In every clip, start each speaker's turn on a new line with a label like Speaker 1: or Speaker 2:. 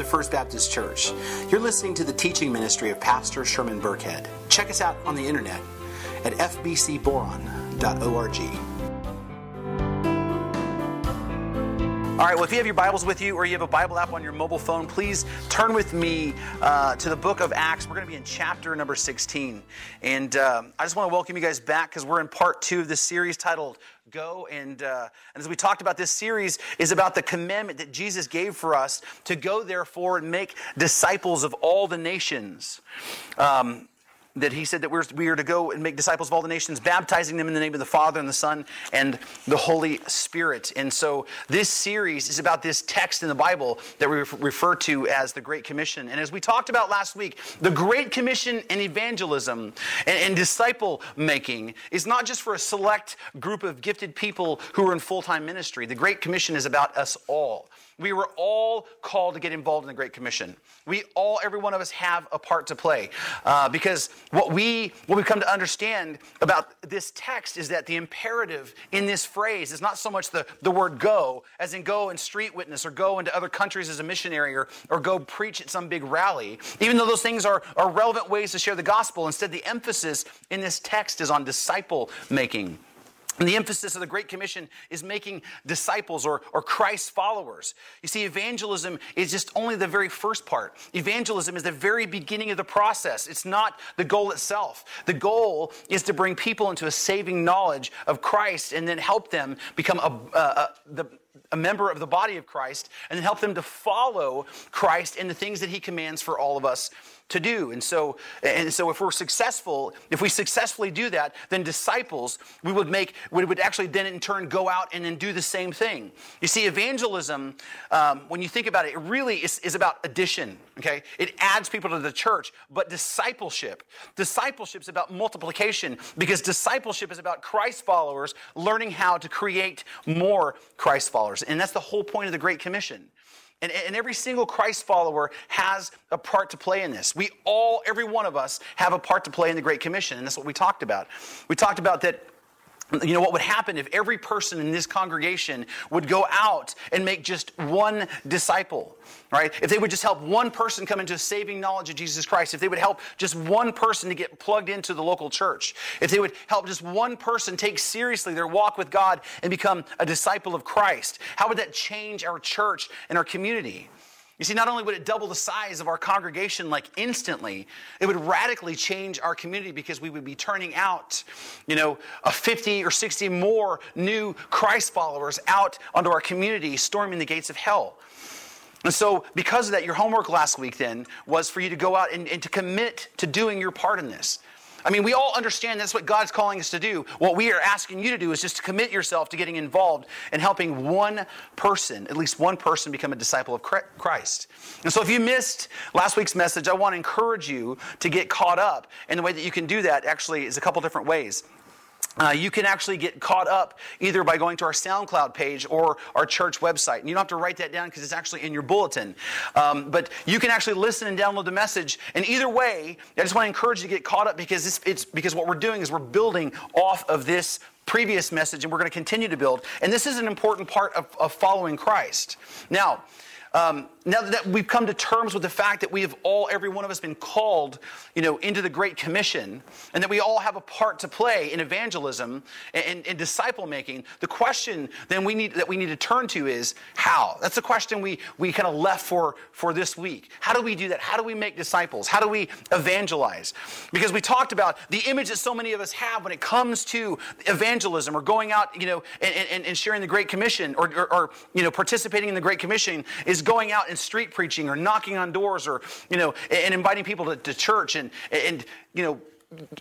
Speaker 1: to First Baptist Church. You're listening to the teaching ministry of Pastor Sherman Burkhead. Check us out on the internet at fbcboron.org. All right, well, if you have your Bibles with you or you have a Bible app on your mobile phone, please turn with me uh, to the book of Acts. We're going to be in chapter number 16. And uh, I just want to welcome you guys back because we're in part two of this series titled Go. And, uh, and as we talked about, this series is about the commandment that Jesus gave for us to go, therefore, and make disciples of all the nations. Um, that he said that we're, we are to go and make disciples of all the nations, baptizing them in the name of the Father and the Son and the Holy Spirit. And so this series is about this text in the Bible that we refer to as the Great Commission. And as we talked about last week, the Great Commission and evangelism and, and disciple making is not just for a select group of gifted people who are in full time ministry. The Great Commission is about us all. We were all called to get involved in the Great Commission. We all, every one of us, have a part to play. Uh, because what we what we come to understand about this text is that the imperative in this phrase is not so much the, the word go, as in go and street witness or go into other countries as a missionary or, or go preach at some big rally. Even though those things are, are relevant ways to share the gospel, instead the emphasis in this text is on disciple making. And the emphasis of the Great Commission is making disciples or, or Christ followers. You see, evangelism is just only the very first part. Evangelism is the very beginning of the process. It's not the goal itself. The goal is to bring people into a saving knowledge of Christ and then help them become a, a, the, a member of the body of Christ and then help them to follow Christ in the things that he commands for all of us to do. And so, and so if we're successful, if we successfully do that, then disciples, we would make, we would actually then in turn go out and then do the same thing. You see, evangelism, um, when you think about it, it really is, is about addition, okay? It adds people to the church, but discipleship, discipleship is about multiplication because discipleship is about Christ followers learning how to create more Christ followers. And that's the whole point of the Great Commission. And, and every single Christ follower has a part to play in this. We all, every one of us, have a part to play in the Great Commission. And that's what we talked about. We talked about that you know what would happen if every person in this congregation would go out and make just one disciple right? If they would just help one person come into a saving knowledge of jesus christ if they would help just one person to get plugged into the local church if they would help just one person take seriously their walk with god and become a disciple of christ how would that change our church and our community you see, not only would it double the size of our congregation like instantly, it would radically change our community because we would be turning out, you know, a 50 or 60 more new Christ followers out onto our community, storming the gates of hell. And so, because of that, your homework last week then was for you to go out and, and to commit to doing your part in this. I mean, we all understand that's what God's calling us to do. What we are asking you to do is just to commit yourself to getting involved and helping one person, at least one person, become a disciple of Christ. And so, if you missed last week's message, I want to encourage you to get caught up. And the way that you can do that actually is a couple different ways. Uh, you can actually get caught up either by going to our SoundCloud page or our church website. And you don't have to write that down because it's actually in your bulletin. Um, but you can actually listen and download the message. And either way, I just want to encourage you to get caught up because it's, it's because what we're doing is we're building off of this previous message and we're going to continue to build. And this is an important part of, of following Christ. Now, um, now that we've come to terms with the fact that we have all, every one of us, been called, you know, into the Great Commission, and that we all have a part to play in evangelism and, and disciple making, the question then we need that we need to turn to is how. That's the question we we kind of left for for this week. How do we do that? How do we make disciples? How do we evangelize? Because we talked about the image that so many of us have when it comes to evangelism or going out, you know, and, and, and sharing the Great Commission or, or, or you know participating in the Great Commission is going out and street preaching or knocking on doors or, you know, and inviting people to, to church and, and, you know,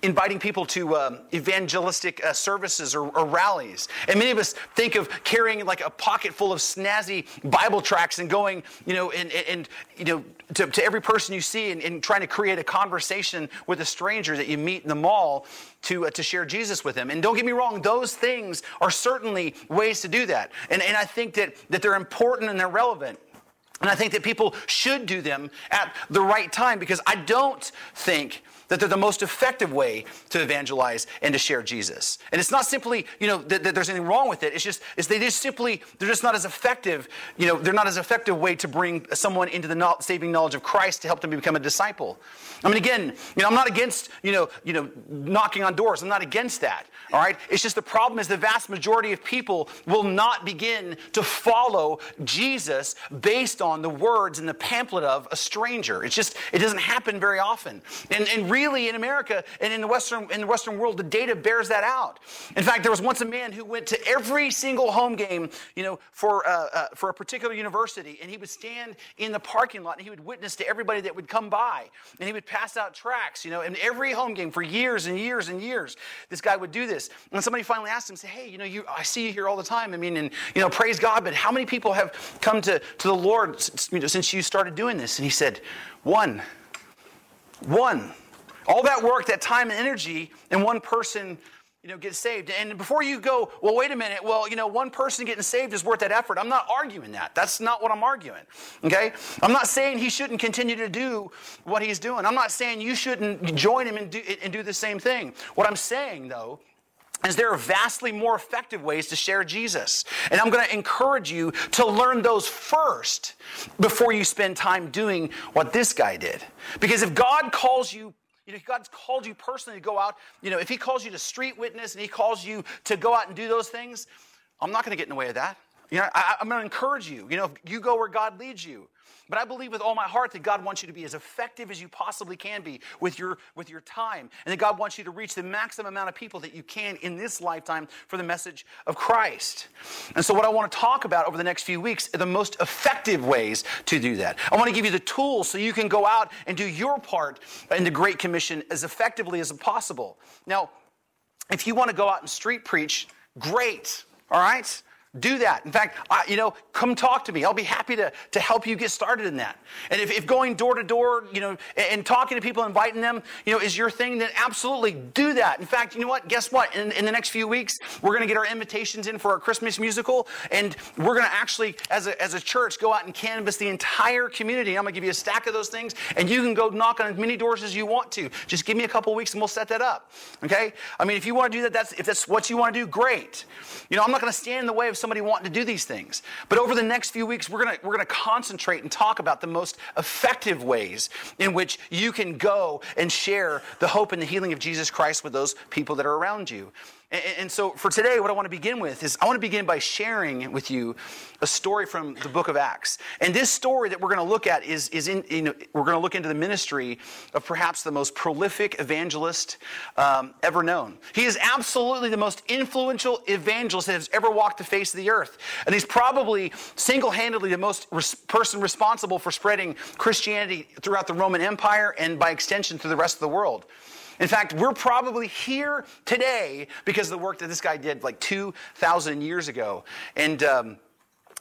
Speaker 1: inviting people to um, evangelistic uh, services or, or, rallies. And many of us think of carrying like a pocket full of snazzy Bible tracts and going, you know, and, and you know, to, to, every person you see and, and, trying to create a conversation with a stranger that you meet in the mall to, uh, to share Jesus with them. And don't get me wrong, those things are certainly ways to do that. And, and I think that, that they're important and they're relevant. And I think that people should do them at the right time because I don't think that they're the most effective way to evangelize and to share Jesus. And it's not simply, you know, that, that, there's anything wrong with it. It's just, it's they just simply, they're just not as effective, you know, they're not as effective way to bring someone into the saving knowledge of Christ to help them become a disciple. I mean, again, you know, I'm not against, you know, you know, knocking on doors. I'm not against that. All right. It's just the problem is the vast majority of people will not begin to follow Jesus based on the words in the pamphlet of a stranger. It's just, it doesn't happen very often. And, and really in America and in the Western, in the Western world, the data bears that out. In fact, there was once a man who went to every single home game, you know, for, uh, uh, for a particular university, and he would stand in the parking lot and he would witness to everybody that would come by. And he would pass out tracts, you know, in every home game for years and years and years. This guy would do this. And somebody finally asked him, say, hey, you know, you, I see you here all the time. I mean, and, you know, praise God, but how many people have come to, to the Lord since you started doing this? And he said, one. One. All that work, that time and energy, and one person you know, get saved. And before you go, well, wait a minute, well, you know, one person getting saved is worth that effort. I'm not arguing that. That's not what I'm arguing. Okay? I'm not saying he shouldn't continue to do what he's doing. I'm not saying you shouldn't join him and do, and do the same thing. What I'm saying, though, is there are vastly more effective ways to share Jesus. And I'm going to encourage you to learn those first before you spend time doing what this guy did. Because if God calls you you know, God's called you personally to go out. You know, if He calls you to street witness and He calls you to go out and do those things, I'm not going to get in the way of that. You know, I, am going to encourage you. You know, you go where God leads you. But I believe with all my heart that God wants you to be as effective as you possibly can be with your, with your time. And that God wants you to reach the maximum amount of people that you can in this lifetime for the message of Christ. And so, what I want to talk about over the next few weeks are the most effective ways to do that. I want to give you the tools so you can go out and do your part in the Great Commission as effectively as possible. Now, if you want to go out and street preach, great. All right? Do that. In fact, I, you know, come talk to me. I'll be happy to, to help you get started in that. And if, if going door to door, you know, and, and, talking to people, inviting them, you know, is your thing, then absolutely do that. In fact, you know what? Guess what? In, in the next few weeks, we're going to get our invitations in for our Christmas musical, and we're going to actually, as a, as a church, go out and canvass the entire community. I'm going to give you a stack of those things, and you can go knock on as many doors as you want to. Just give me a couple weeks, and we'll set that up. Okay? I mean, if you want to do that, that's if that's what you want to do, great. You know, I'm not going to stand in the way of somebody wanting to do these things. But over the next few weeks, we're to we're going to concentrate and talk about the most effective ways in which you can go and share the hope and the healing of Jesus Christ with those people that are around you. And, so for today, what I want to begin with is I want to begin by sharing with you a story from the book of Acts. And this story that we're going to look at is, is in, we're going to look into the ministry of perhaps the most prolific evangelist um, ever known. He is absolutely the most influential evangelist that has ever walked the face of the earth. And he's probably single handedly the most res- person responsible for spreading Christianity throughout the Roman Empire and by extension through the rest of the world. In fact, we're probably here today because of the work that this guy did like 2,000 years ago. And, um,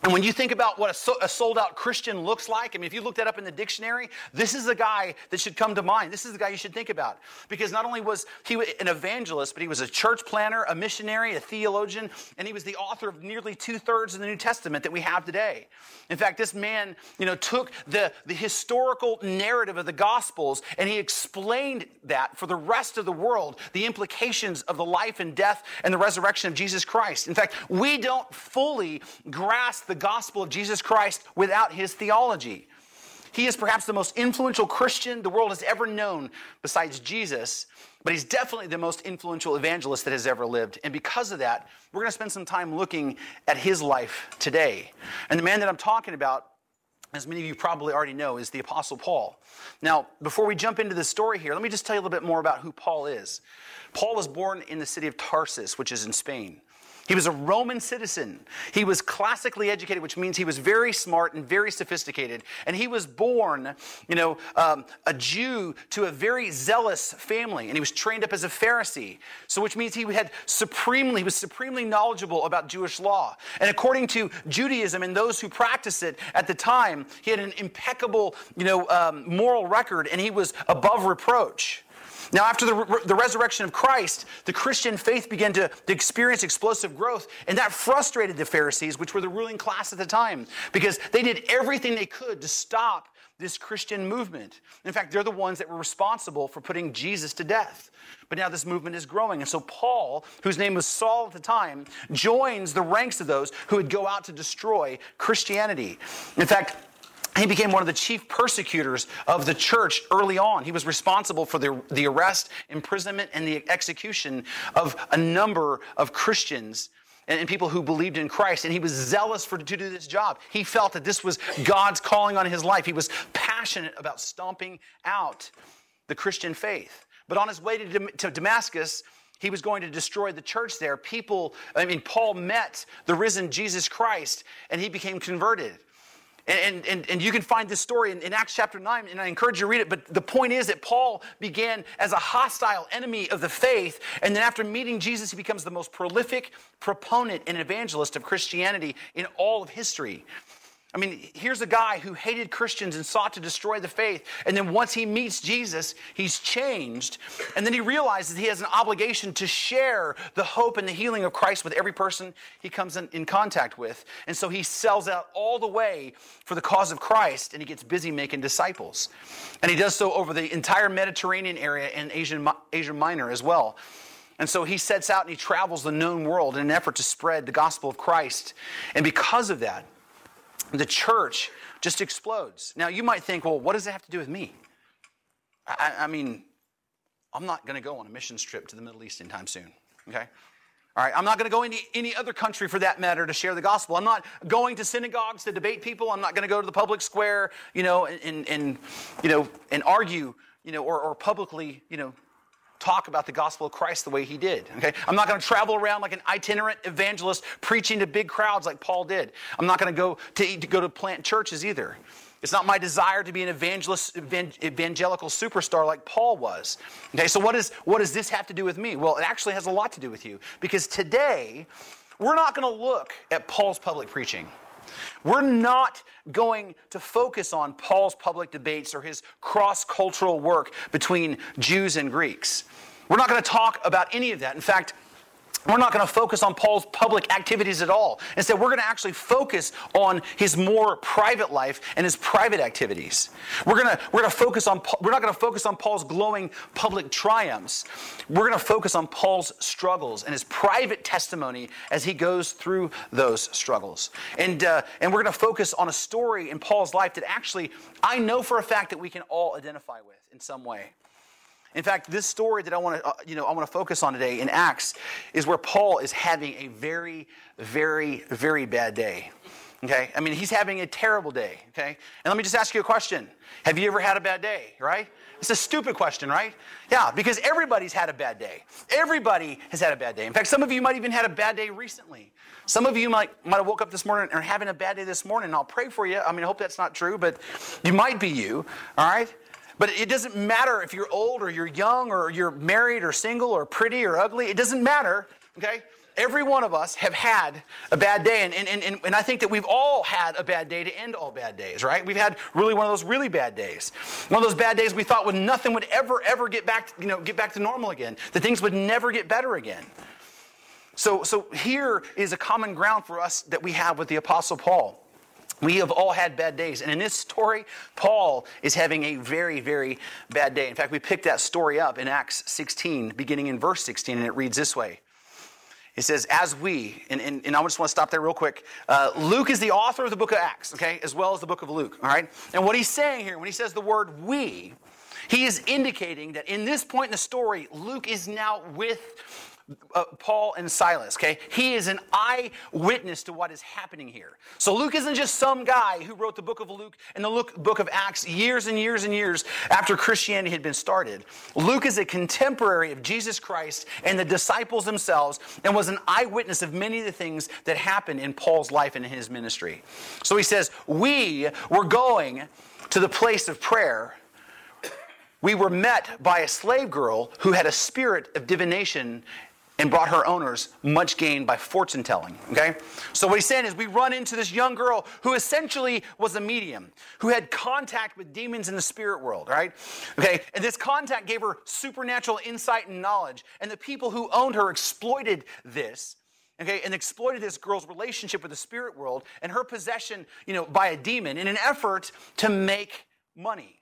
Speaker 1: and when you think about what a, sold out Christian looks like, I mean, if you look that up in the dictionary, this is the guy that should come to mind. This is the guy you should think about. Because not only was he an evangelist, but he was a church planner, a missionary, a theologian, and he was the author of nearly two thirds of the New Testament that we have today. In fact, this man, you know, took the, the historical narrative of the Gospels and he explained that for the rest of the world, the implications of the life and death and the resurrection of Jesus Christ. In fact, we don't fully grasp the gospel of Jesus Christ without his theology. He is perhaps the most influential Christian the world has ever known besides Jesus, but he's definitely the most influential evangelist that has ever lived. And because of that, we're going to spend some time looking at his life today. And the man that I'm talking about, as many of you probably already know, is the Apostle Paul. Now, before we jump into the story here, let me just tell you a little bit more about who Paul is. Paul was born in the city of Tarsus, which is in Spain. He was a Roman citizen. He was classically educated, which means he was very smart and very sophisticated. And he was born, you know, um, a Jew to a very zealous family, and he was trained up as a Pharisee. So, which means he had supremely, he was supremely knowledgeable about Jewish law. And according to Judaism and those who practiced it at the time, he had an impeccable, you know, um, moral record, and he was above reproach. Now, after the, the resurrection of Christ, the Christian faith began to, to experience explosive growth, and that frustrated the Pharisees, which were the ruling class at the time, because they did everything they could to stop this Christian movement. In fact, they're the ones that were responsible for putting Jesus to death. But now this movement is growing. And so Paul, whose name was Saul at the time, joins the ranks of those who would go out to destroy Christianity. In fact, he became one of the chief persecutors of the church early on. He was responsible for the, the arrest, imprisonment, and the execution of a number of Christians and, and, people who believed in Christ. And he was zealous for, to do this job. He felt that this was God's calling on his life. He was passionate about stomping out the Christian faith. But on his way to, to Damascus, he was going to destroy the church there. People, I mean, Paul met the risen Jesus Christ and he became converted. And, and, and you can find this story in, in, Acts chapter 9, and I encourage you to read it. But the point is that Paul began as a hostile enemy of the faith, and then after meeting Jesus, he becomes the most prolific proponent and evangelist of Christianity in all of history. I mean, here's a guy who hated Christians and sought to destroy the faith. And then once he meets Jesus, he's changed. And then he realizes he has an obligation to share the hope and the healing of Christ with every person he comes in, in contact with. And so he sells out all the way for the cause of Christ and he gets busy making disciples. And he does so over the entire Mediterranean area and Asian, Asia Minor as well. And so he sets out and he travels the known world in an effort to spread the gospel of Christ. And because of that, the church just explodes. Now, you might think, well, what does it have to do with me? I, I mean, I'm not going to go on a missions trip to the Middle East anytime soon, okay? All right, I'm not going to go into any other country for that matter to share the gospel. I'm not going to synagogues to debate people. I'm not going to go to the public square, you know, and, and you know, and argue, you know, or, or publicly, you know, talk about the gospel of Christ the way he did. Okay? I'm not going to travel around like an itinerant evangelist preaching to big crowds like Paul did. I'm not going to go to, to go to plant churches either. It's not my desire to be an evangelist, evangelical superstar like Paul was. Okay, so what, is, what does this have to do with me? Well, it actually has a lot to do with you because today we're not going to look at Paul's public preaching. We're not going to focus on Paul's public debates or his cross cultural work between Jews and Greeks. We're not going to talk about any of that. In fact, we're not going to focus on Paul's public activities at all. Instead, we're going to actually focus on his more private life and his private activities. We're going to, we're going to focus on, we're not going to focus on Paul's glowing public triumphs. We're going to focus on Paul's struggles and his private testimony as he goes through those struggles. And, uh, and we're going to focus on a story in Paul's life that actually I know for a fact that we can all identify with in some way. In fact, this story that I want to, uh, you know, I want to focus on today in Acts is where Paul is having a very, very, very bad day. Okay? I mean, he's having a terrible day. Okay? And let me just ask you a question. Have you ever had a bad day, right? It's a stupid question, right? Yeah, because everybody's had a bad day. Everybody has had a bad day. In fact, some of you might even had a bad day recently. Some of you might, might have woke up this morning and are having a bad day this morning. I'll pray for you. I mean, I hope that's not true, but you might be you, all right? But it doesn't matter if you're old or you're young or you're married or single or pretty or ugly. It doesn't matter, okay? Every one of us have had a bad day. And, and, and, and I think that we've all had a bad day to end all bad days, right? We've had really one of those really bad days. One of those bad days we thought when nothing would ever, ever get back, you know, get back to normal again. That things would never get better again. So, so here is a common ground for us that we have with the Apostle Paul. We have all had bad days. And in this story, Paul is having a very, very bad day. In fact, we picked that story up in Acts 16, beginning in verse 16, and it reads this way. It says, as we, and, and, and I just want to stop there real quick. Uh, Luke is the author of the book of Acts, okay, as well as the book of Luke, all right? And what he's saying here, when he says the word we, he is indicating that in this point in the story, Luke is now with uh, Paul and Silas, okay? He is an eyewitness to what is happening here. So Luke isn't just some guy who wrote the book of Luke and the book of Acts years and years and years after Christianity had been started. Luke is a contemporary of Jesus Christ and the disciples themselves and was an eyewitness of many of the things that happened in Paul's life and in his ministry. So he says, We were going to the place of prayer we were met by a slave girl who had a spirit of divination and brought her owners much gain by fortune telling. Okay? So what he's saying is we run into this young girl who essentially was a medium, who had contact with demons in the spirit world, right? Okay, and this contact gave her supernatural insight and knowledge. And the people who owned her exploited this. Okay, and exploited this girl's relationship with the spirit world and her possession, you know, by a demon in an effort to make money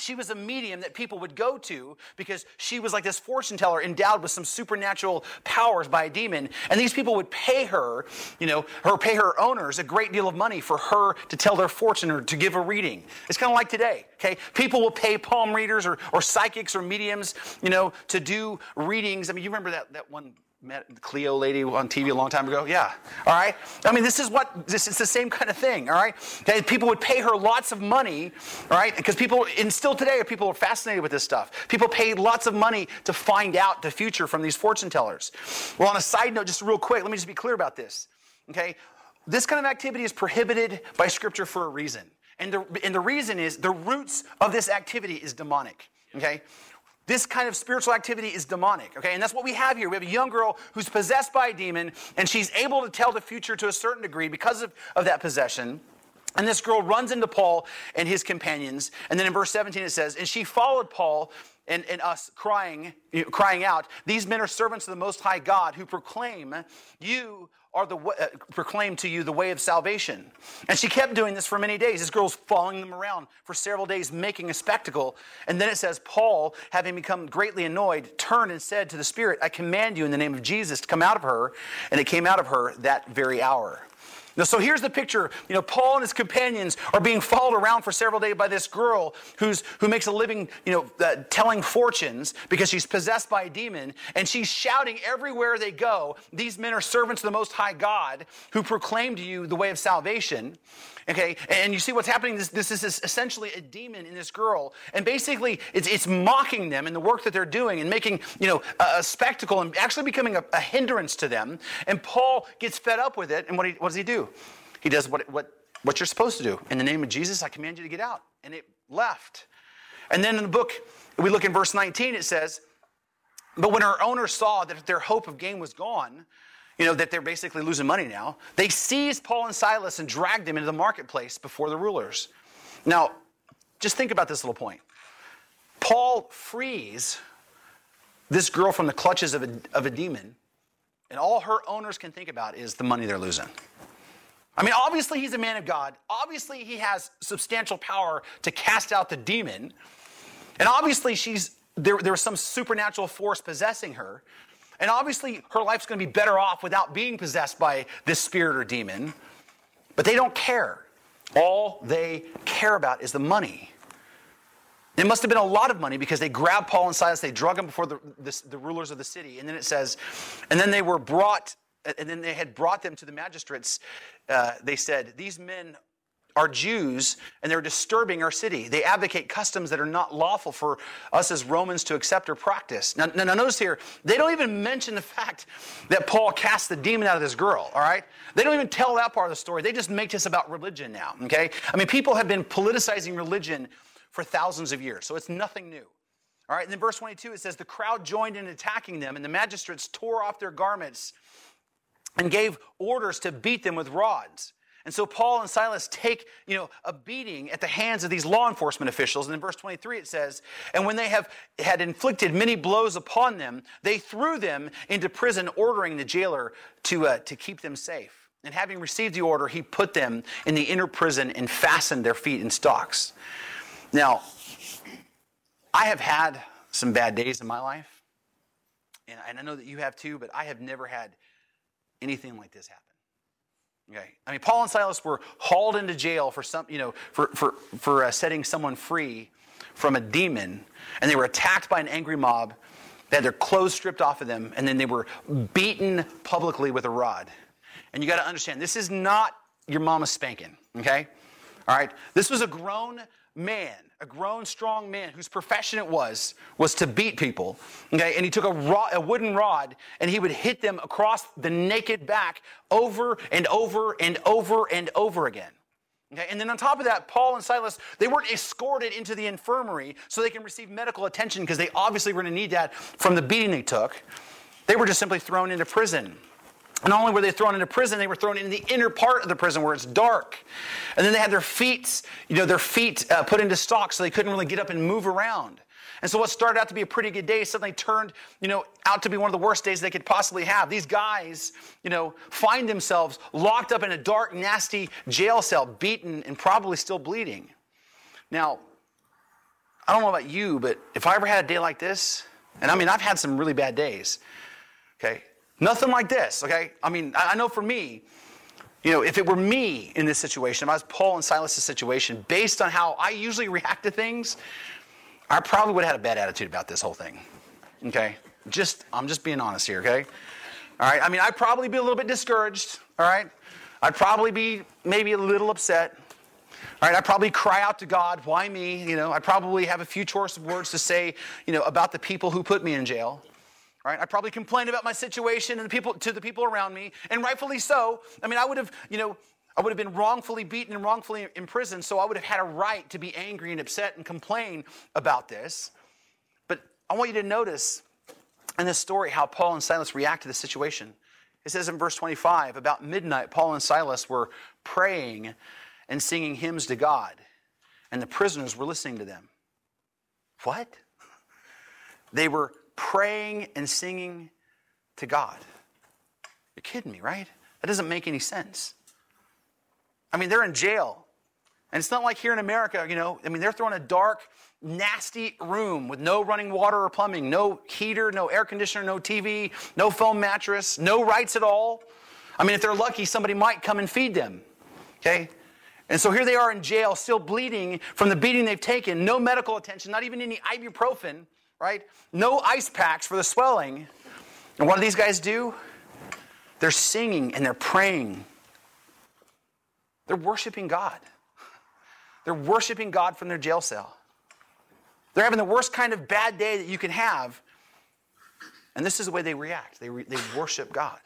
Speaker 1: she was a medium that people would go to because she was like this fortune teller endowed with some supernatural powers by a demon. And these people would pay her you know her pay her owners a great deal of money for her to tell their fortune or to give a reading. It's kind of like today okay? People will pay palm readers or, or psychics or mediums you know to do readings. I mean you remember that, that one Miss Cleo lady on TV a long time ago? Yeah. All right. I mean, this is what this is the same kind of thing. All right. Okay? People would pay her lots of money. All right. Because people, and still today, people are fascinated with this stuff. People pay lots of money to find out the future from these fortune tellers. Well, on a side note, just real quick, let me just be clear about this. Okay. This kind of activity is prohibited by Scripture for a reason. And the, and the reason is the roots of this activity is demonic. Okay? This kind of spiritual activity is demonic, okay? And that's what we have here. We have a young girl who's possessed by a demon, and she's able to tell the future to a certain degree because of, of that possession. And this girl runs into Paul and his companions. And then in verse 17 it says, And she followed Paul and, and us crying, crying out, These men are servants of the Most High God who proclaim you are the uh, proclaim to you the way of salvation. And she kept doing this for many days. This girl's following them around for several days, making a spectacle. And then it says, Paul, having become greatly annoyed, turned and said to the Spirit, I command you in the name of Jesus to come out of her. And it came out of her that very hour. So here's the picture. You know, Paul and his companions are being followed around for several days by this girl who's who makes a living, you know, uh, telling fortunes because she's possessed by a demon, and she's shouting everywhere they go. These men are servants of the Most High God who proclaim to you the way of salvation. Okay, and you see what's happening. This, this is essentially a demon in this girl, and basically it's, it's mocking them and the work that they're doing and making you know a, a spectacle and actually becoming a, a, hindrance to them. And Paul gets fed up with it, and what, he, what does he do? He does what, what what you're supposed to do. In the name of Jesus, I command you to get out, and it left. And then in the book, we look in verse 19. It says, "But when her owner saw that their hope of gain was gone." you know, that they're basically losing money now. They seized Paul and Silas and dragged them into the marketplace before the rulers. Now, just think about this little point. Paul frees this girl from the clutches of a, of a demon, and all her owners can think about is the money they're losing. I mean, obviously, he's a man of God. Obviously, he has substantial power to cast out the demon. And obviously, she's there, there was some supernatural force possessing her. And obviously, her life's going to be better off without being possessed by this spirit or demon. But they don't care. All they care about is the money. It must have been a lot of money because they grabbed Paul and Silas, they drug them before the, the, the rulers of the city. And then it says, and then they were brought, and then they had brought them to the magistrates. Uh, they said, These men are Jews and they're disturbing our city. They advocate customs that are not lawful for us as Romans to accept or practice. Now, now, notice here, they don't even mention the fact that Paul cast the demon out of this girl, all right? They don't even tell that part of the story. They just make this about religion now, okay? I mean, people have been politicizing religion for thousands of years, so it's nothing new. All right, and then verse 22 it says, The crowd joined in attacking them, and the magistrates tore off their garments and gave orders to beat them with rods. And so Paul and Silas take, you know, a beating at the hands of these law enforcement officials. And in verse 23 it says, And when they have had inflicted many blows upon them, they threw them into prison, ordering the jailer to, uh, to keep them safe. And having received the order, he put them in the inner prison and fastened their feet in stocks. Now, I have had some bad days in my life, and I know that you have too, but I have never had anything like this happen. Okay. I mean, Paul and Silas were hauled into jail for some, you know, for, for, for uh, setting someone free from a demon, and they were attacked by an angry mob. They had their clothes stripped off of them, and then they were beaten publicly with a rod. And you got to understand, this is not your mama spanking, okay? All right? This was a grown man, a grown, strong man whose profession it was, was to beat people. Okay, and he took a, rod, a wooden rod and he would hit them across the naked back over and over and over and over again. Okay, and then on top of that, Paul and Silas, they weren't escorted into the infirmary so they can receive medical attention because they obviously were going to need that from the beating they took. They were just simply thrown into prison. Not only were they thrown into prison, they were thrown into the inner part of the prison where it's dark. And then they had their feet, you know, their feet uh, put into stocks so they couldn't really get up and move around. And so what started out to be a pretty good day suddenly turned, you know, out to be one of the worst days they could possibly have. These guys, you know, find themselves locked up in a dark, nasty jail cell, beaten and probably still bleeding. Now, I don't know about you, but if I ever had a day like this, and I mean, I've had some really bad days, okay? Nothing like this, okay? I mean, I know for me, you know, if it were me in this situation, if I was Paul and Silas' situation, based on how I usually react to things, I probably would have had a bad attitude about this whole thing. Okay? Just, I'm just being honest here, okay? All right? I mean, I'd probably be a little bit discouraged, all right? I'd probably be maybe a little upset. All right, I'd probably cry out to God, why me? You know, I'd probably have a few choice words to say, you know, about the people who put me in jail. Right? I probably complained about my situation and the people to the people around me, and rightfully so. I mean, I would have, you know, I would have been wrongfully beaten and wrongfully imprisoned, so I would have had a right to be angry and upset and complain about this. But I want you to notice in this story how Paul and Silas react to the situation. It says in verse 25, about midnight, Paul and Silas were praying and singing hymns to God, and the prisoners were listening to them. What? They were praying and singing to God. You're kidding me, right? That doesn't make any sense. I mean, they're in jail. And it's not like here in America, you know, I mean, they're thrown a dark, nasty room with no running water or plumbing, no heater, no air conditioner, no TV, no foam mattress, no rights at all. I mean, if they're lucky, somebody might come and feed them. Okay? And so here they are in jail, still bleeding from the beating they've taken, no medical attention, not even any ibuprofen right? No ice packs for the swelling. And what do these guys do? They're singing and they're praying. They're worshiping God. They're worshiping God from their jail cell. They're having the worst kind of bad day that you can have. And this is the way they react they, re- they worship God.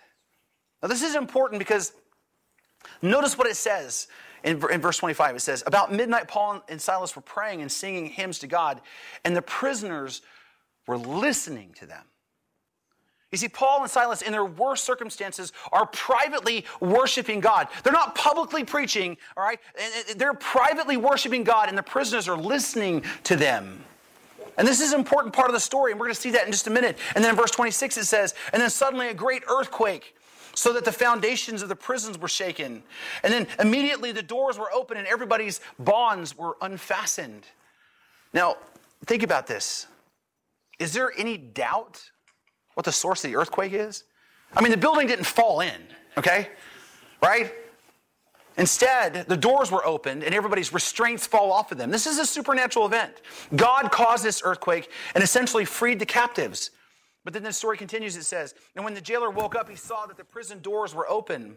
Speaker 1: Now, this is important because notice what it says in, in verse 25. It says, About midnight, Paul and Silas were praying and singing hymns to God, and the prisoners were listening to them. You see, Paul and Silas, in their worst circumstances, are privately worshiping God. They're not publicly preaching, all right? They're privately worshiping God, and the prisoners are listening to them. And this is an important part of the story, and we're going to see that in just a minute. And then in verse 26, it says, And then suddenly a great earthquake, so that the foundations of the prisons were shaken. And then immediately the doors were open, and everybody's bonds were unfastened. Now, think about this. Is there any doubt what the source of the earthquake is? I mean, the building didn't fall in, okay? Right? Instead, the doors were opened and everybody's restraints fall off of them. This is a supernatural event. God caused this earthquake and essentially freed the captives. But then the story continues it says, And when the jailer woke up, he saw that the prison doors were open.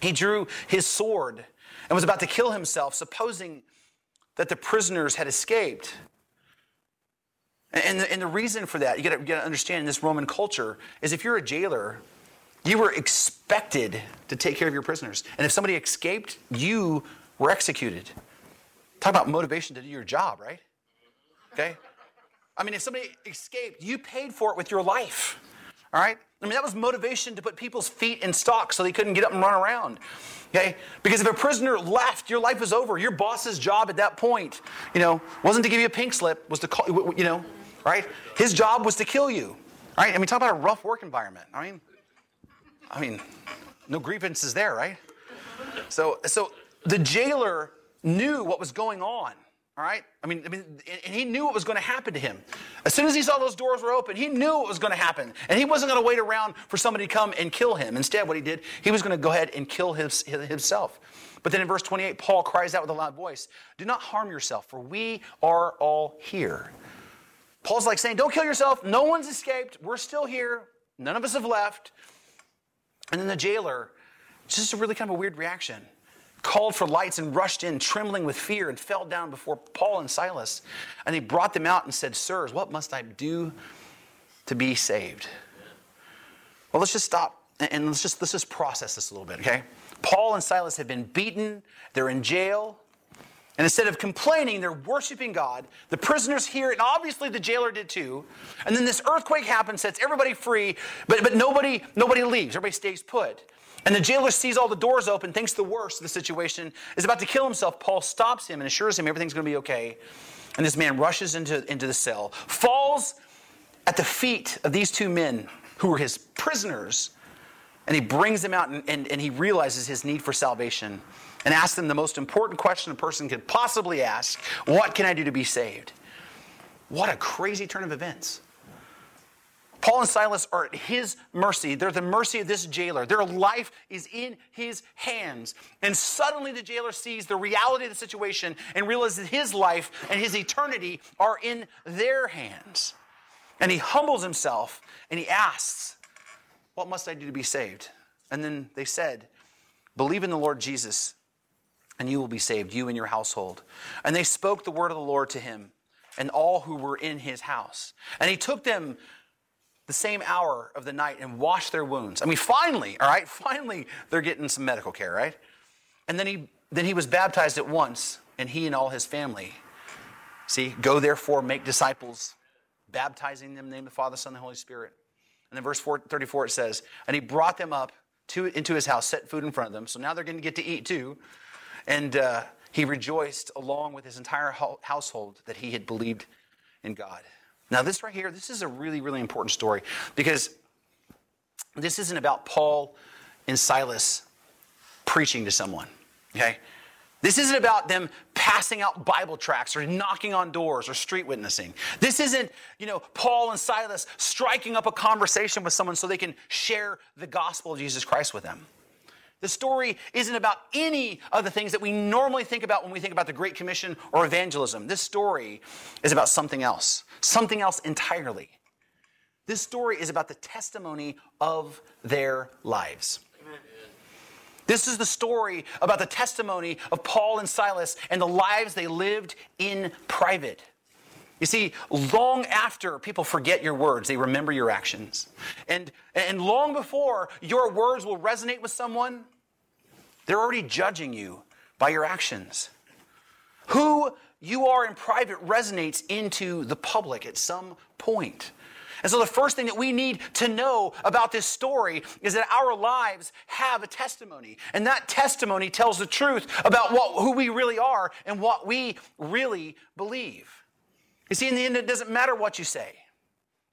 Speaker 1: He drew his sword and was about to kill himself, supposing that the prisoners had escaped. And the, and the reason for that, you got to understand in this Roman culture, is if you're a jailer, you were expected to take care of your prisoners. And if somebody escaped, you were executed. Talk about motivation to do your job, right? Okay? I mean, if somebody escaped, you paid for it with your life. All right? I mean, that was motivation to put people's feet in stocks so they couldn't get up and run around. Okay? Because if a prisoner left, your life was over. Your boss's job at that point, you know, wasn't to give you a pink slip, was to call, you know, right? His job was to kill you, right? I mean, talk about a rough work environment. I mean, I mean, no grievances there, right? So, so the jailer knew what was going on. All right? I mean, I mean, and he knew what was going to happen to him. As soon as he saw those doors were open, he knew what was going to happen. And he wasn't going to wait around for somebody to come and kill him. Instead, what he did, he was going to go ahead and kill his, himself. But then in verse 28, Paul cries out with a loud voice Do not harm yourself, for we are all here. Paul's like saying, Don't kill yourself. No one's escaped. We're still here. None of us have left. And then the jailer, just a really kind of a weird reaction, called for lights and rushed in, trembling with fear, and fell down before Paul and Silas. And he brought them out and said, Sirs, what must I do to be saved? Well, let's just stop and let's just let's just process this a little bit, okay? Paul and Silas have been beaten, they're in jail, And instead of complaining, they're worshiping God. The prisoners hear it, and obviously the jailer did too. And then this earthquake happens, sets everybody free, but, but nobody, nobody leaves. Everybody stays put. And the jailer sees all the doors open, thinks the worst of the situation, is about to kill himself. Paul stops him and assures him everything's going to be okay. And this man rushes into, into the cell, falls at the feet of these two men who were his prisoners, and he brings them out and, and, and he realizes his need for salvation and asks them the most important question a person could possibly ask What can I do to be saved? What a crazy turn of events. Paul and Silas are at his mercy. They're the mercy of this jailer. Their life is in his hands. And suddenly the jailer sees the reality of the situation and realizes his life and his eternity are in their hands. And he humbles himself and he asks, What must I do to be saved? And then they said, Believe in the Lord Jesus and you will be saved, you and your household. And they spoke the word of the Lord to him and all who were in his house. And he took them the same hour of the night and washed their wounds. I mean, finally, all right, finally they're getting some medical care, right? And then he then he was baptized at once, and he and all his family. See, go therefore, make disciples, baptizing them in the name of the Father, Son, and the Holy Spirit. And then verse 4, 34 it says, and he brought them up to, into his house, set food in front of them. So now they're going to get to eat too. And uh, he rejoiced along with his entire household that he had believed in God. Now, this right here, this is a really, really important story because this isn't about Paul and Silas preaching to someone, okay? This isn't about them passing out Bible tracts or knocking on doors or street witnessing. This isn't, you know, Paul and Silas striking up a conversation with someone so they can share the gospel of Jesus Christ with them. The story isn't about any of the things that we normally think about when we think about the Great Commission or evangelism. This story is about something else, something else entirely. This story is about the testimony of their lives. This is the story about the testimony of Paul and Silas and the lives they lived in private. You see, long after people forget your words, they remember your actions. And, and long before your words will resonate with someone, they're already judging you by your actions. Who you are in private resonates into the public at some point. And so, the first thing that we need to know about this story is that our lives have a testimony. And that testimony tells the truth about what, who we really are and what we really believe. You see, in the end, it doesn't matter what you say,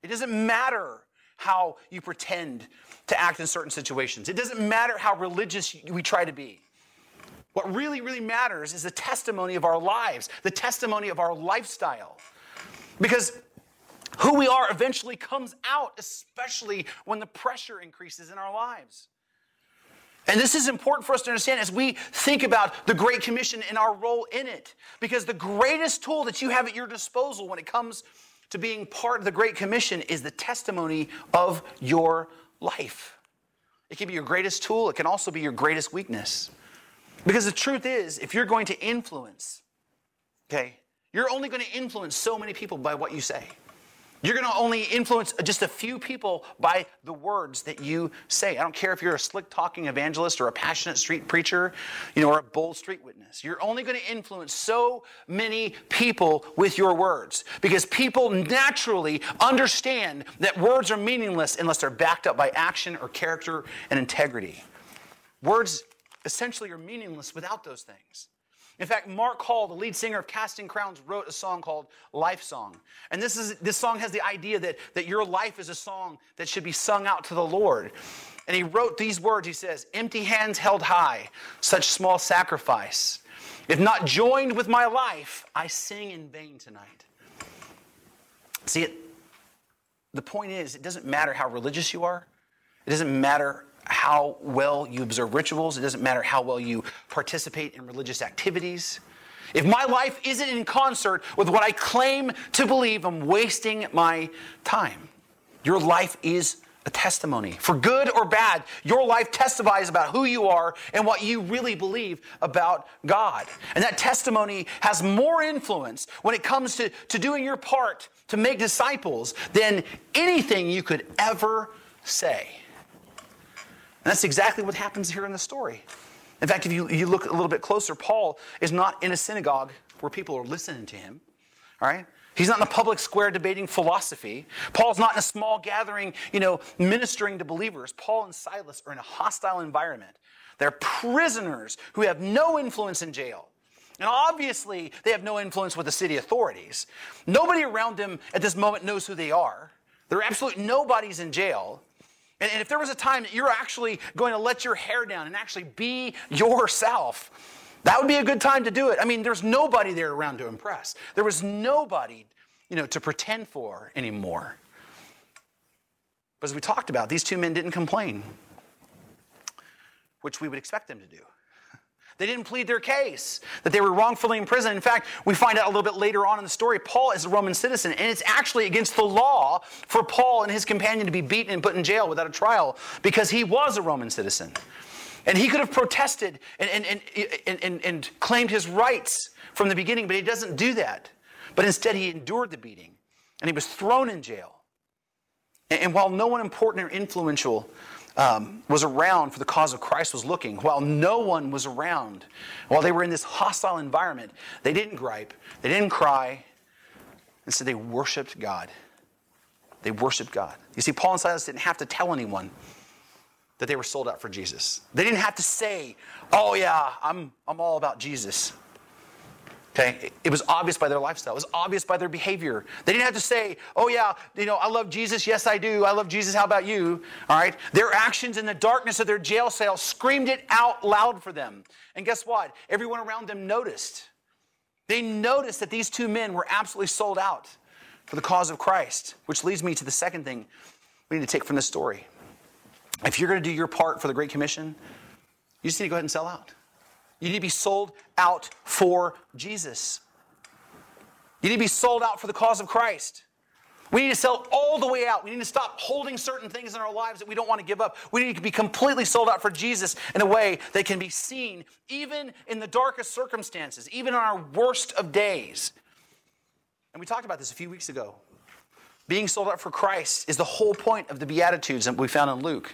Speaker 1: it doesn't matter how you pretend to act in certain situations. It doesn't matter how religious we try to be. What really, really matters is the testimony of our lives, the testimony of our lifestyle. Because who we are eventually comes out, especially when the pressure increases in our lives. And this is important for us to understand as we think about the Great Commission and our role in it. Because the greatest tool that you have at your disposal when it comes to being part of the Great Commission is the testimony of your life. It can be your greatest tool, it can also be your greatest weakness. Because the truth is, if you're going to influence, okay, you're only going to influence so many people by what you say. You're going to only influence just a few people by the words that you say. I don't care if you're a slick talking evangelist or a passionate street preacher, you know, or a bold street witness. You're only going to influence so many people with your words because people naturally understand that words are meaningless unless they're backed up by action or character and integrity. Words essentially are meaningless without those things. In fact, Mark Hall, the lead singer of Casting Crowns, wrote a song called Life Song. And this, is, this song has the idea that, that your life is a song that should be sung out to the Lord. And he wrote these words He says, Empty hands held high, such small sacrifice. If not joined with my life, I sing in vain tonight. See, it, the point is, it doesn't matter how religious you are, it doesn't matter how well you observe rituals, it doesn't matter how well you participate in religious activities. If my life isn't in concert with what I claim to believe, I'm wasting my time. Your life is a testimony. For good or bad, your life testifies about who you are and what you really believe about God. And that testimony has more influence when it comes to, to doing your part to make disciples than anything you could ever say. And that's exactly what happens here in the story. In fact, if you, you look a little bit closer, Paul is not in a synagogue where people are listening to him. All right? He's not in a public square debating philosophy. Paul's not in a small gathering, you know, ministering to believers. Paul and Silas are in a hostile environment. They're prisoners who have no influence in jail. And obviously, they have no influence with the city authorities. Nobody around them at this moment knows who they are. There are absolutely nobody's in jail. And, and if there was a time that you're actually going to let your hair down and actually be yourself, that would be a good time to do it. I mean, there's nobody there around to impress. There was nobody, you know, to pretend for anymore. But as we talked about, these two men didn't complain, which we would expect them to do. They didn't plead their case that they were wrongfully imprisoned. In fact, we find out a little bit later on in the story, Paul is a Roman citizen, and it's actually against the law for Paul and his companion to be beaten and put in jail without a trial because he was a Roman citizen. And he could have protested and, and, and, and, and claimed his rights from the beginning, but he doesn't do that. But instead, he endured the beating and he was thrown in jail. And while no one important or influential um, was around for the cause of Christ was looking, while no one was around, while they were in this hostile environment, they didn't gripe, they didn't cry. Instead, they worshiped God. They worshiped God. You see, Paul and Silas didn't have to tell anyone that they were sold out for Jesus. They didn't have to say, oh, yeah, I'm, I'm all about Jesus. Okay? It was obvious by their lifestyle. It was obvious by their behavior. They didn't have to say, oh, yeah, you know, I love Jesus. Yes, I do. I love Jesus. How about you? All right? Their actions in the darkness of their jail cell screamed it out loud for them. And guess what? Everyone around them noticed. They noticed that these two men were absolutely sold out for the cause of Christ, which leads me to the second thing we need to take from this story. If you're going to do your part for the Great Commission, you just need to go ahead and sell out. You need to be sold out for Jesus. You need to be sold out for the cause of Christ. We need to sell all the way out. We need to stop holding certain things in our lives that we don't want to give up. We need to be completely sold out for Jesus in a way that can be seen even in the darkest circumstances, even in our worst of days. And we talked about this a few weeks ago. Being sold out for Christ is the whole point of the Beatitudes that we found in Luke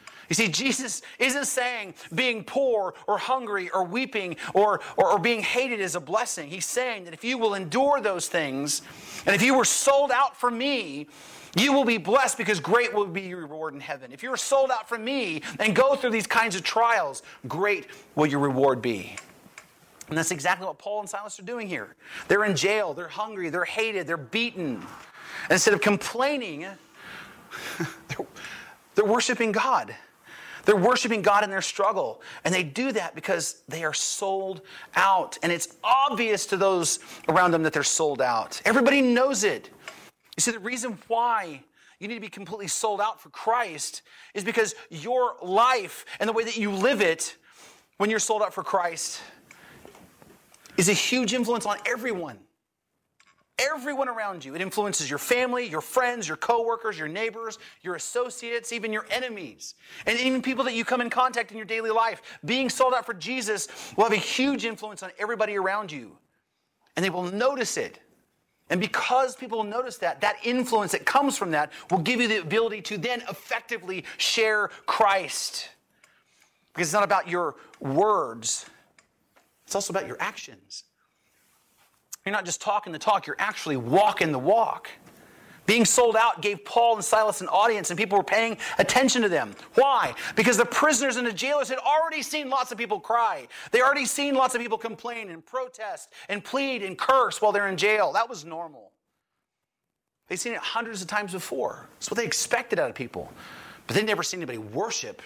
Speaker 1: You see, Jesus isn't saying being poor or hungry or weeping or, or, or, being hated is a blessing. He's saying that if you will endure those things, and if you were sold out for me, you will be blessed because great will be your reward in heaven. If you are sold out for me and go through these kinds of trials, great will your reward be. And that's exactly what Paul and Silas are doing here. They're in jail, they're hungry, they're hated, they're beaten. Instead of complaining, they're, they're worshiping God. They're worshiping God in their struggle. And they do that because they are sold out. And it's obvious to those around them that they're sold out. Everybody knows it. You see, the reason why you need to be completely sold out for Christ is because your life and the way that you live it when you're sold out for Christ is a huge influence on everyone everyone around you. It influences your family, your friends, your coworkers, your neighbors, your associates, even your enemies, and even people that you come in contact in your daily life. Being sold out for Jesus will have a huge influence on everybody around you, and they will notice it. And because people will notice that, that influence that comes from that will give you the ability to then effectively share Christ. Because it's not about your words, it's also about your actions. You're not just talking the talk, you're actually walking the walk. Being sold out gave Paul and Silas an audience, and people were paying attention to them. Why? Because the prisoners and the jailers had already seen lots of people cry. They already seen lots of people complain and protest and plead and curse while they're in jail. That was normal. They'd seen it hundreds of times before. It's what they expected out of people. But they'd never seen anybody worship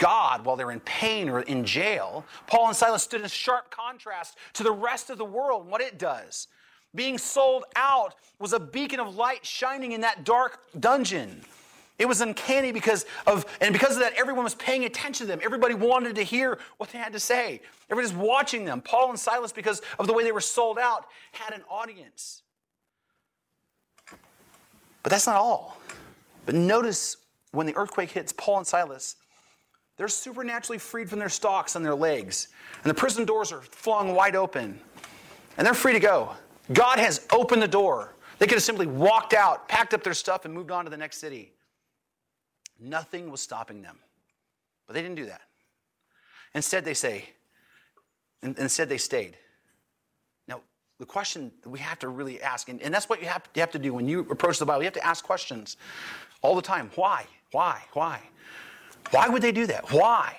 Speaker 1: God while they're in pain or in jail. Paul and Silas stood in sharp contrast to the rest of the world and what it does. Being sold out was a beacon of light shining in that dark dungeon. It was uncanny because of, and because of that, everyone was paying attention to them. Everybody wanted to hear what they had to say. Everybody's watching them. Paul and Silas, because of the way they were sold out, had an audience. But that's not all. But notice when the earthquake hits Paul and Silas, they're supernaturally freed from their stocks and their legs. And the prison doors are flung wide open. And they're free to go. God has opened the door. They could have simply walked out, packed up their stuff, and moved on to the next city. Nothing was stopping them. But they didn't do that. Instead, they say, instead, they stayed. Now, the question we have to really ask, and, and that's what you have, you have to do when you approach the Bible, you have to ask questions all the time. Why? Why? Why? Why would they do that? Why?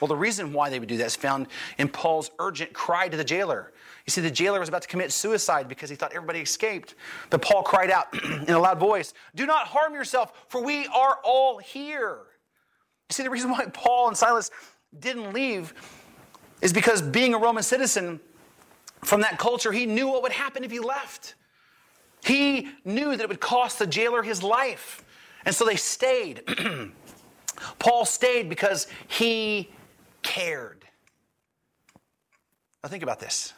Speaker 1: Well, the reason why they would do that is found in Paul's urgent cry to the jailer. You see, the jailer was about to commit suicide because he thought everybody escaped. But Paul cried out in a loud voice, Do not harm yourself, for we are all here. You see, the reason why Paul and Silas didn't leave is because being a Roman citizen from that culture, he knew what would happen if he left. He knew that it would cost the jailer his life. And so they stayed. Paul stayed because he cared. Now, think about this.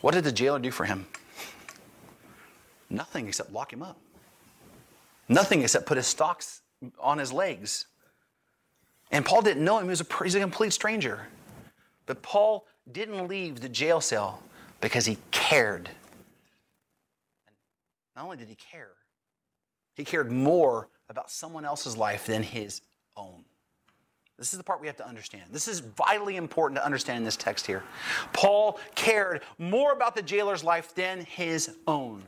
Speaker 1: What did the jailer do for him? Nothing except lock him up. Nothing except put his stocks on his legs. And Paul didn't know him, he was a, he's a complete stranger. But Paul didn't leave the jail cell because he cared. Not only did he care, he cared more about someone else's life than his own. This is the part we have to understand. This is vitally important to understand in this text here. Paul cared more about the jailer's life than his own.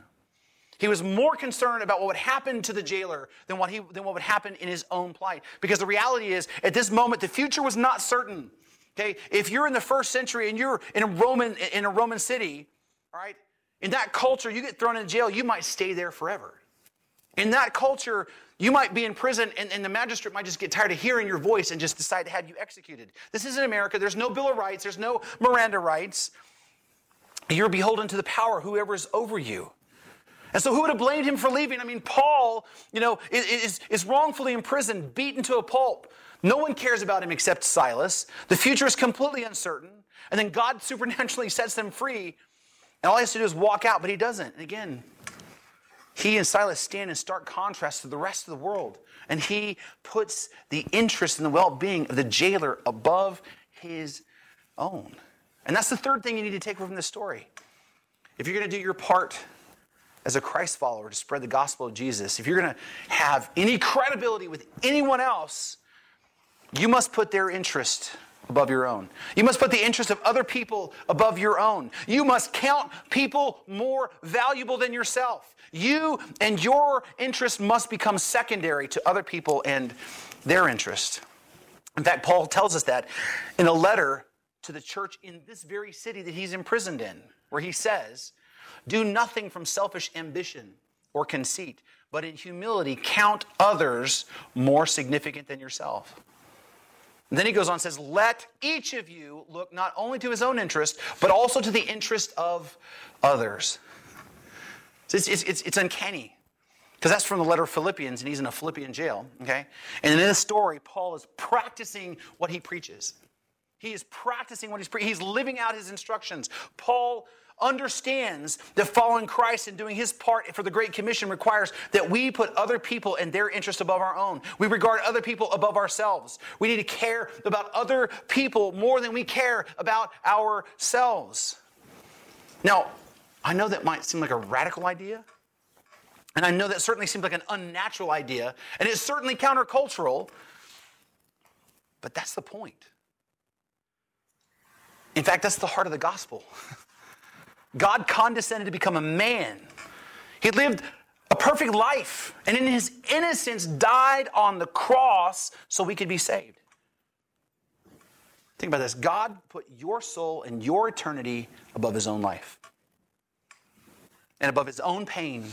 Speaker 1: He was more concerned about what would happen to the jailer than what, he, than what would happen in his own plight. Because the reality is, at this moment, the future was not certain. Okay, if you're in the first century and you're in a Roman in a Roman city, all right, in that culture, you get thrown in jail, you might stay there forever. In that culture, you might be in prison and, and, the magistrate might just get tired of hearing your voice and just decide to have you executed. This isn't America. There's no Bill of Rights, there's no Miranda rights. You're beholden to the power, whoever's over you. And so, who would have blamed him for leaving? I mean, Paul, you know, is, is wrongfully imprisoned, beaten to a pulp. No one cares about him except Silas. The future is completely uncertain. And then God supernaturally sets them free. And all he has to do is walk out, but he doesn't. And again, he and Silas stand in stark contrast to the rest of the world. And he puts the interest and the well being of the jailer above his own. And that's the third thing you need to take away from this story. If you're going to do your part as a Christ follower to spread the gospel of Jesus, if you're going to have any credibility with anyone else, you must put their interest above your own. You must put the interest of other people above your own. You must count people more valuable than yourself. You and your interest must become secondary to other people and their interest. In fact, Paul tells us that in a letter to the church in this very city that he's imprisoned in, where he says, Do nothing from selfish ambition or conceit, but in humility count others more significant than yourself. And then he goes on and says, Let each of you look not only to his own interest, but also to the interest of others. So it's, it's, it's, uncanny. Because that's from the letter of Philippians, and he's in a Philippian jail, okay? And in this story, Paul is practicing what he preaches. He is practicing what he's preaching. He's living out his instructions. Paul understands that following Christ and doing his part for the Great Commission requires that we put other people and their interests above our own. We regard other people above ourselves. We need to care about other people more than we care about ourselves. Now, I know that might seem like a radical idea. And I know that certainly seems like an unnatural idea. And it's certainly countercultural. But that's the point. In fact, that's the heart of the gospel. God condescended to become a man. He lived a perfect life and in his innocence died on the cross so we could be saved. Think about this God put your soul and your eternity above his own life and above his own pain.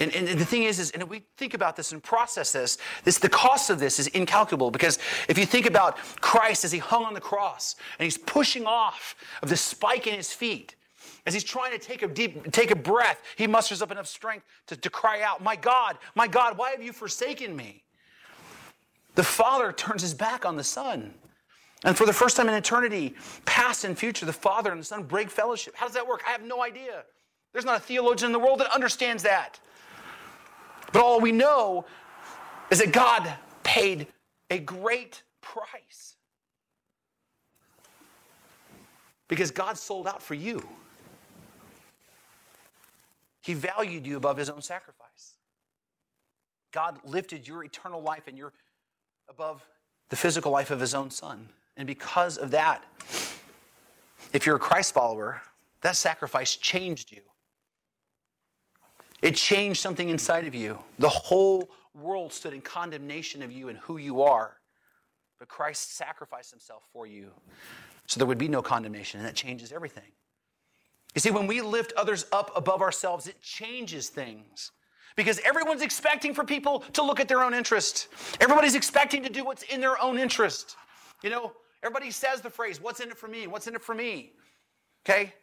Speaker 1: And, and, the thing is, is, and if we think about this and process this, this, the cost of this is incalculable because if you think about Christ as he hung on the cross and he's pushing off of the spike in his feet, as he's trying to take a deep, take a breath, he musters up enough strength to, to cry out, My God, my God, why have you forsaken me? The Father turns his back on the Son. And for the first time in eternity, past and future, the Father and the Son break fellowship. How does that work? I have no idea. There's not a theologian in the world that understands that. But all we know is that God paid a great price. Because God sold out for you. He valued you above his own sacrifice. God lifted your eternal life and your above the physical life of his own son. And because of that, if you're a Christ follower, that sacrifice changed you. It changed something inside of you. The whole world stood in condemnation of you and who you are. But Christ sacrificed himself for you so there would be no condemnation, and that changes everything. You see, when we lift others up above ourselves, it changes things. Because everyone's expecting for people to look at their own interest. Everybody's expecting to do what's in their own interest. You know, everybody says the phrase, What's in it for me? What's in it for me? Okay?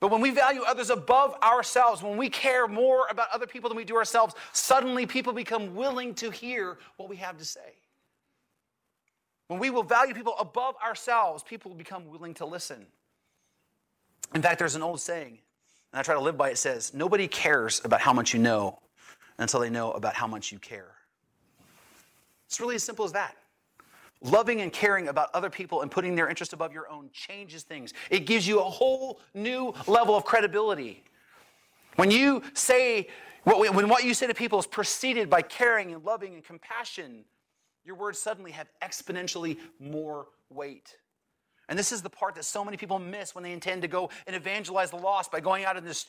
Speaker 1: But when we value others above ourselves, when we care more about other people than we do ourselves, suddenly people become willing to hear what we have to say. When we will value people above ourselves, people will become willing to listen. In fact, there's an old saying, and I try to live by it, says, Nobody cares about how much you know until they know about how much you care. It's really as simple as that. Loving and caring about other people and putting their interest above your own changes things. It gives you a whole new level of credibility. When you say, when what you say to people is preceded by caring and loving and compassion, your words suddenly have exponentially more weight. And this is the part that so many people miss when they intend to go and evangelize the lost by going out in, this,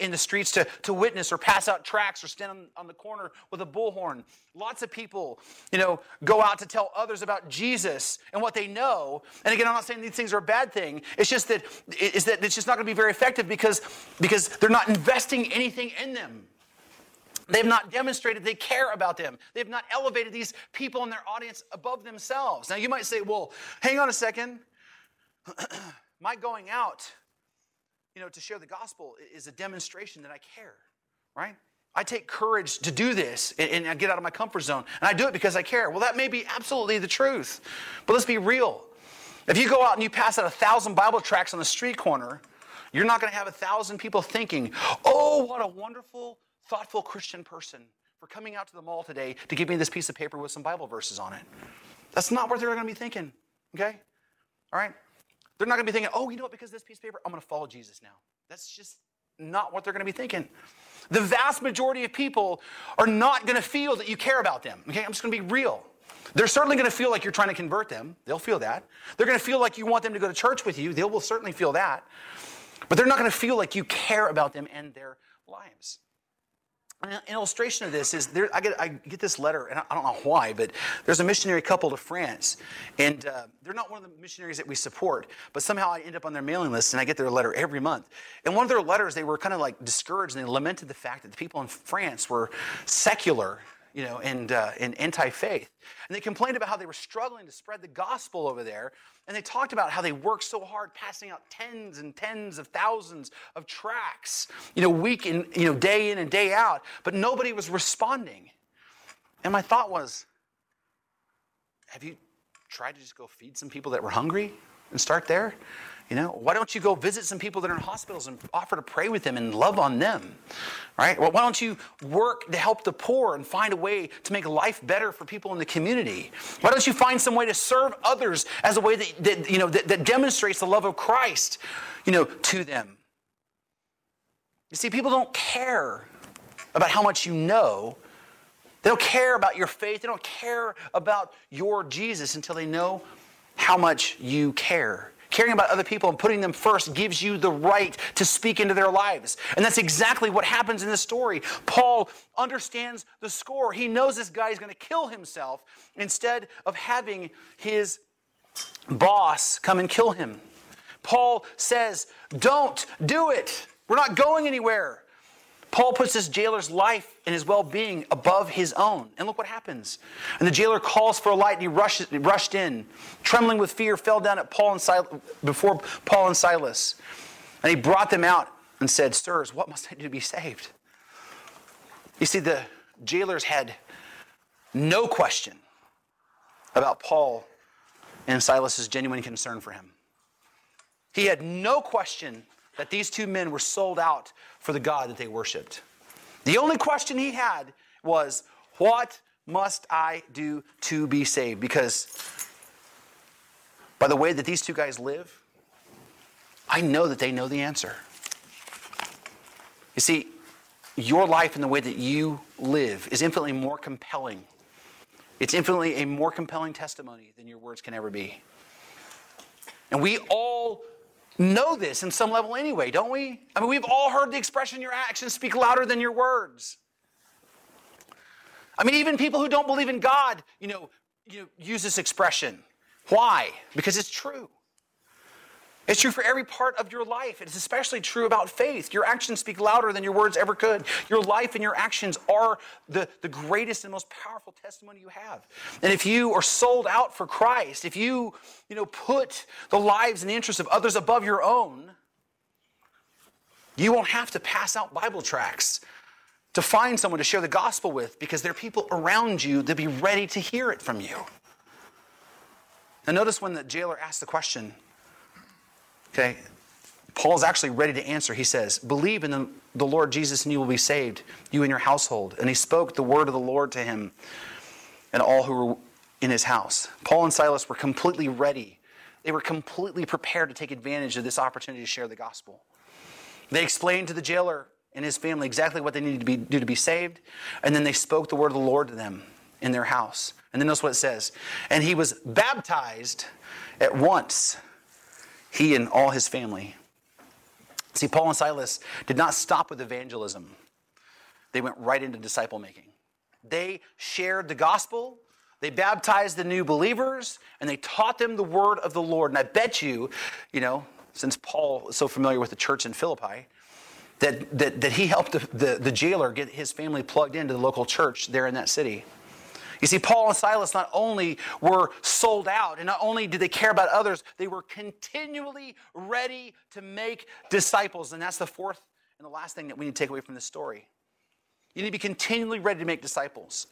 Speaker 1: in the streets to, to witness or pass out tracts or stand on, on the corner with a bullhorn. Lots of people, you know, go out to tell others about Jesus and what they know. And again, I'm not saying these things are a bad thing. It's just that, it's that it's just not going to be very effective because, because they're not investing anything in them. They've not demonstrated they care about them. They've not elevated these people in their audience above themselves. Now, you might say, well, hang on a second. my going out, you know, to share the gospel is a demonstration that I care, right? I take courage to do this and, I get out of my comfort zone. And I do it because I care. Well, that may be absolutely the truth. But let's be real. If you go out and you pass out a thousand Bible tracts on the street corner, you're not going to have a thousand people thinking, oh, what a wonderful, thoughtful Christian person for coming out to the mall today to give me this piece of paper with some Bible verses on it. That's not what they're going to be thinking, okay? All right? They're not going to be thinking, oh, you know what, because this piece of paper, I'm going to follow Jesus now. That's just not what they're going to be thinking. The vast majority of people are not going to feel that you care about them. Okay, I'm just going to be real. They're certainly going to feel like you're trying to convert them. They'll feel that. They're going to feel like you want them to go to church with you. They will certainly feel that. But they're not going to feel like you care about them and their lives. An illustration of this is there, I, get, I get this letter, and I don't know why, but there's a missionary couple to France, and uh, they're not one of the missionaries that we support, but somehow I end up on their mailing list, and I get their letter every month. And one of their letters, they were kind of like discouraged, and they lamented the fact that the people in France were secular you know, and, uh, and anti-faith. And they complained about how they were struggling to spread the gospel over there. And they talked about how they worked so hard passing out tens and tens of thousands of tracts, you know, week in, you know, day in and day out. But nobody was responding. And my thought was, have you tried to just go feed some people that were hungry and start there? You know, why don't you go visit some people that are in hospitals and offer to pray with them and love on them? Right? Well, why don't you work to help the poor and find a way to make life better for people in the community? Why don't you find some way to serve others as a way that, that you know that, that demonstrates the love of Christ, you know, to them? You see, people don't care about how much you know. They don't care about your faith. They don't care about your Jesus until they know how much you care. Caring about other people and putting them first gives you the right to speak into their lives. And that's exactly what happens in this story. Paul understands the score. He knows this guy is going to kill himself instead of having his boss come and kill him. Paul says, Don't do it. We're not going anywhere. Paul puts this jailer's life and his well being above his own. And look what happens. And the jailer calls for a light and he rushed, rushed in. Trembling with fear, fell down at Paul and Sil- before Paul and Silas. And he brought them out and said, Sirs, what must I do to be saved? You see, the jailers had no question about Paul and Silas's genuine concern for him. He had no question that these two men were sold out for the God that they worshiped. The only question he had was, What must I do to be saved? Because by the way that these two guys live, I know that they know the answer. You see, your life and the way that you live is infinitely more compelling. It's infinitely a more compelling testimony than your words can ever be. And we all know this in some level anyway, don't we? I mean, we've all heard the expression your actions speak louder than your words. I mean, even people who don't believe in God, you know, you know use this expression. Why? Because it's true. It's true for every part of your life. It's especially true about faith. Your actions speak louder than your words ever could. Your life and your actions are the, the greatest and most powerful testimony you have. And if you are sold out for Christ, if you, you know, put the lives and the interests of others above your own, you won't have to pass out Bible tracts to find someone to share the gospel with because there are people around you that be ready to hear it from you. Now, notice when the jailer asked the question, Okay? Paul is actually ready to answer. He says, Believe in the, the Lord Jesus and you will be saved, you and your household. And he spoke the word of the Lord to him and all who were in his house. Paul and Silas were completely ready. They were completely prepared to take advantage of this opportunity to share the gospel. They explained to the jailer and his family exactly what they needed to be, do to be saved, and then they spoke the word of the Lord to them in their house. And then notice what it says. And he was baptized at once he and all his family. See, Paul and Silas did not stop with evangelism, they went right into disciple making. They shared the gospel, they baptized the new believers, and they taught them the word of the Lord. And I bet you, you know, since Paul is so familiar with the church in Philippi, that, that, that he helped the, the, the jailer get his family plugged into the local church there in that city. You see, Paul and Silas not only were sold out, and not only did they care about others, they were continually ready to make disciples. And that's the fourth and the last thing that we need to take away from this story. You need to be continually ready to make disciples.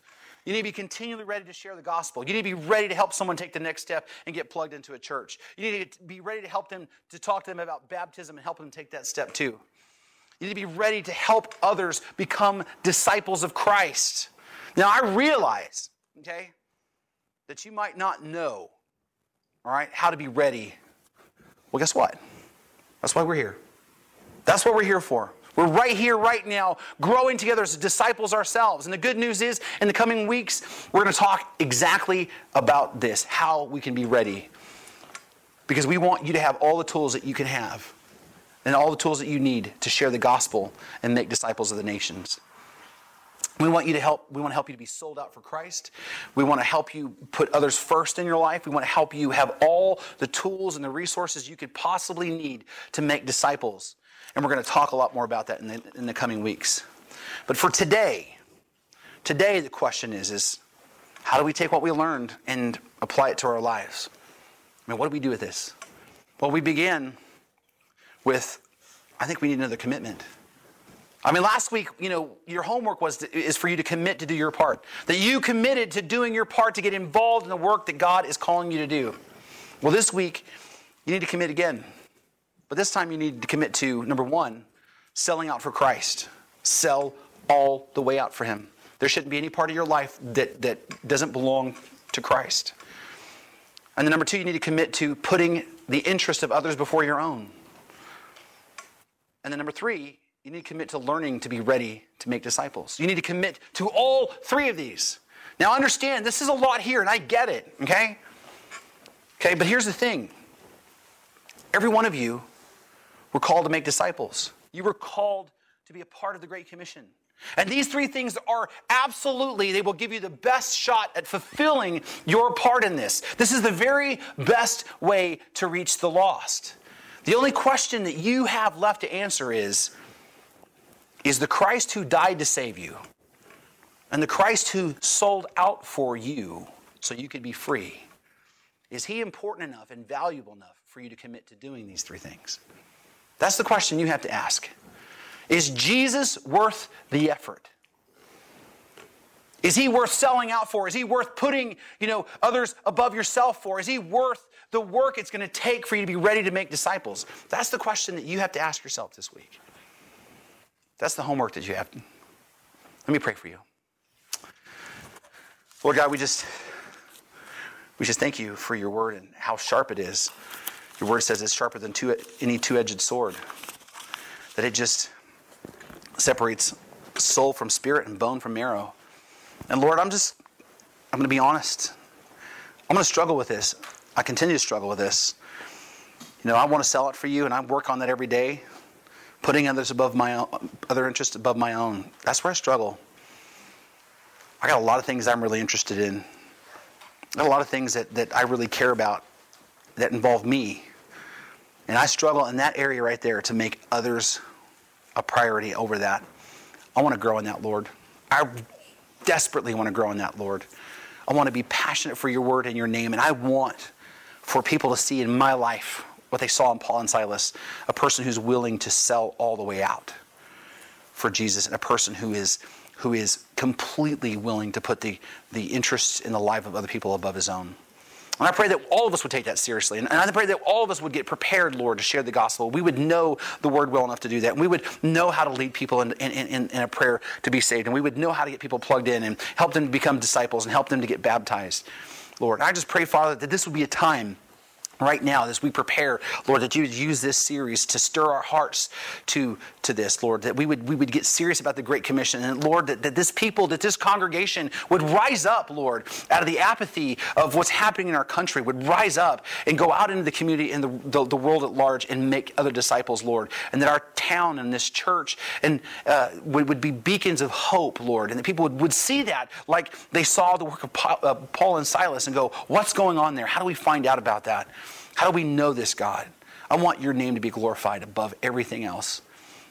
Speaker 1: You need to be continually ready to share the gospel. You need to be ready to help someone take the next step and get plugged into a church. You need to be ready to help them, to talk to them about baptism and help them take that step too. You need to be ready to help others become disciples of Christ. Now, I realize okay, that you might not know, all right, how to be ready. Well, guess what? That's why we're here. That's what we're here for. We're right here, right now, growing together as disciples ourselves. And the good news is, in the coming weeks, we're going to talk exactly about this how we can be ready. Because we want you to have all the tools that you can have and all the tools that you need to share the gospel and make disciples of the nations. We want you to help, we want to help you to be sold out for Christ. We want to help you put others first in your life. We want to help you have all the tools and the resources you could possibly need to make disciples. And we're going to talk a lot more about that in the, in the coming weeks. But for today, today the question is, is how do we take what we learned and apply it to our lives? I mean, what do we do with this? Well, we begin with, I think we need another commitment. I mean, last week, you know, your homework was to, is for you to commit to do your part. That you committed to doing your part to get involved in the work that God is calling you to do. Well, this week, you need to commit again. But this time, you need to commit to number one, selling out for Christ. Sell all the way out for Him. There shouldn't be any part of your life that, that doesn't belong to Christ. And then number two, you need to commit to putting the interest of others before your own. And then number three, you need to commit to learning to be ready to make disciples. You need to commit to all three of these. Now, understand, this is a lot here, and I get it, okay? Okay, but here's the thing every one of you were called to make disciples, you were called to be a part of the Great Commission. And these three things are absolutely, they will give you the best shot at fulfilling your part in this. This is the very best way to reach the lost. The only question that you have left to answer is is the Christ who died to save you and the Christ who sold out for you so you could be free. Is he important enough and valuable enough for you to commit to doing these three things? That's the question you have to ask. Is Jesus worth the effort? Is he worth selling out for? Is he worth putting, you know, others above yourself for? Is he worth the work it's going to take for you to be ready to make disciples? That's the question that you have to ask yourself this week. That's the homework that you have. Let me pray for you. Lord God, we just we just thank you for your word and how sharp it is. Your word says it's sharper than two, any two-edged sword. That it just separates soul from spirit and bone from marrow. And Lord, I'm just I'm going to be honest. I'm going to struggle with this. I continue to struggle with this. You know, I want to sell it for you, and I work on that every day, putting others above my own, other interests above my own. That's where I struggle. I got a lot of things I'm really interested in. A lot of things that, that I really care about that involve me. And I struggle in that area right there to make others a priority over that. I want to grow in that, Lord. I desperately want to grow in that, Lord. I want to be passionate for your word and your name. And I want for people to see in my life what they saw in Paul and Silas a person who's willing to sell all the way out for Jesus and a person who is who is completely willing to put the, the interests in the life of other people above his own. And I pray that all of us would take that seriously. And I pray that all of us would get prepared, Lord, to share the gospel. We would know the word well enough to do that. And we would know how to lead people in, in, in, in, a prayer to be saved. And we would know how to get people plugged in and help them to become disciples and help them to get baptized, Lord. I just pray, Father, that this would be a time right now as we prepare, Lord, that you would use this series to stir our hearts to, to this, Lord, that we would, we would get serious about the Great Commission. And Lord, that, that this people, that this congregation would rise up, Lord, out of the apathy of what's happening in our country, would rise up and go out into the community and the, the, the world at large and make other disciples, Lord. And that our town and this church and uh, would, would be beacons of hope, Lord. And that people would, would see that like they saw the work of uh, Paul and Silas and go, what's going on there? How do we find out about that? How do we know this, God? I want your name to be glorified above everything else.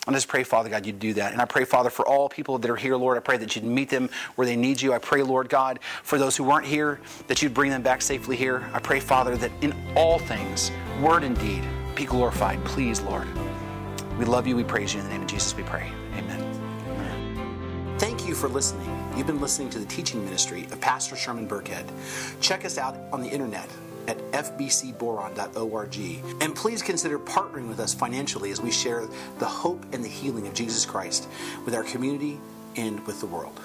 Speaker 1: I just pray, Father God, you'd do that. And I pray, Father, for all people that are here, Lord, I pray that you'd meet them where they need you. I pray, Lord God, for those who weren't here, that you'd bring them back safely here. I pray, Father, that in all things, word and deed, be glorified. Please, Lord. We love you. We praise you. In the name of Jesus, we pray. Amen. Amen. Thank you for listening. You've been listening to the teaching ministry of Pastor Sherman Burkhead. Check us out on the internet at fbcboron.org. And please consider partnering with us financially as we share the hope and the healing of Jesus Christ with our community and with the world.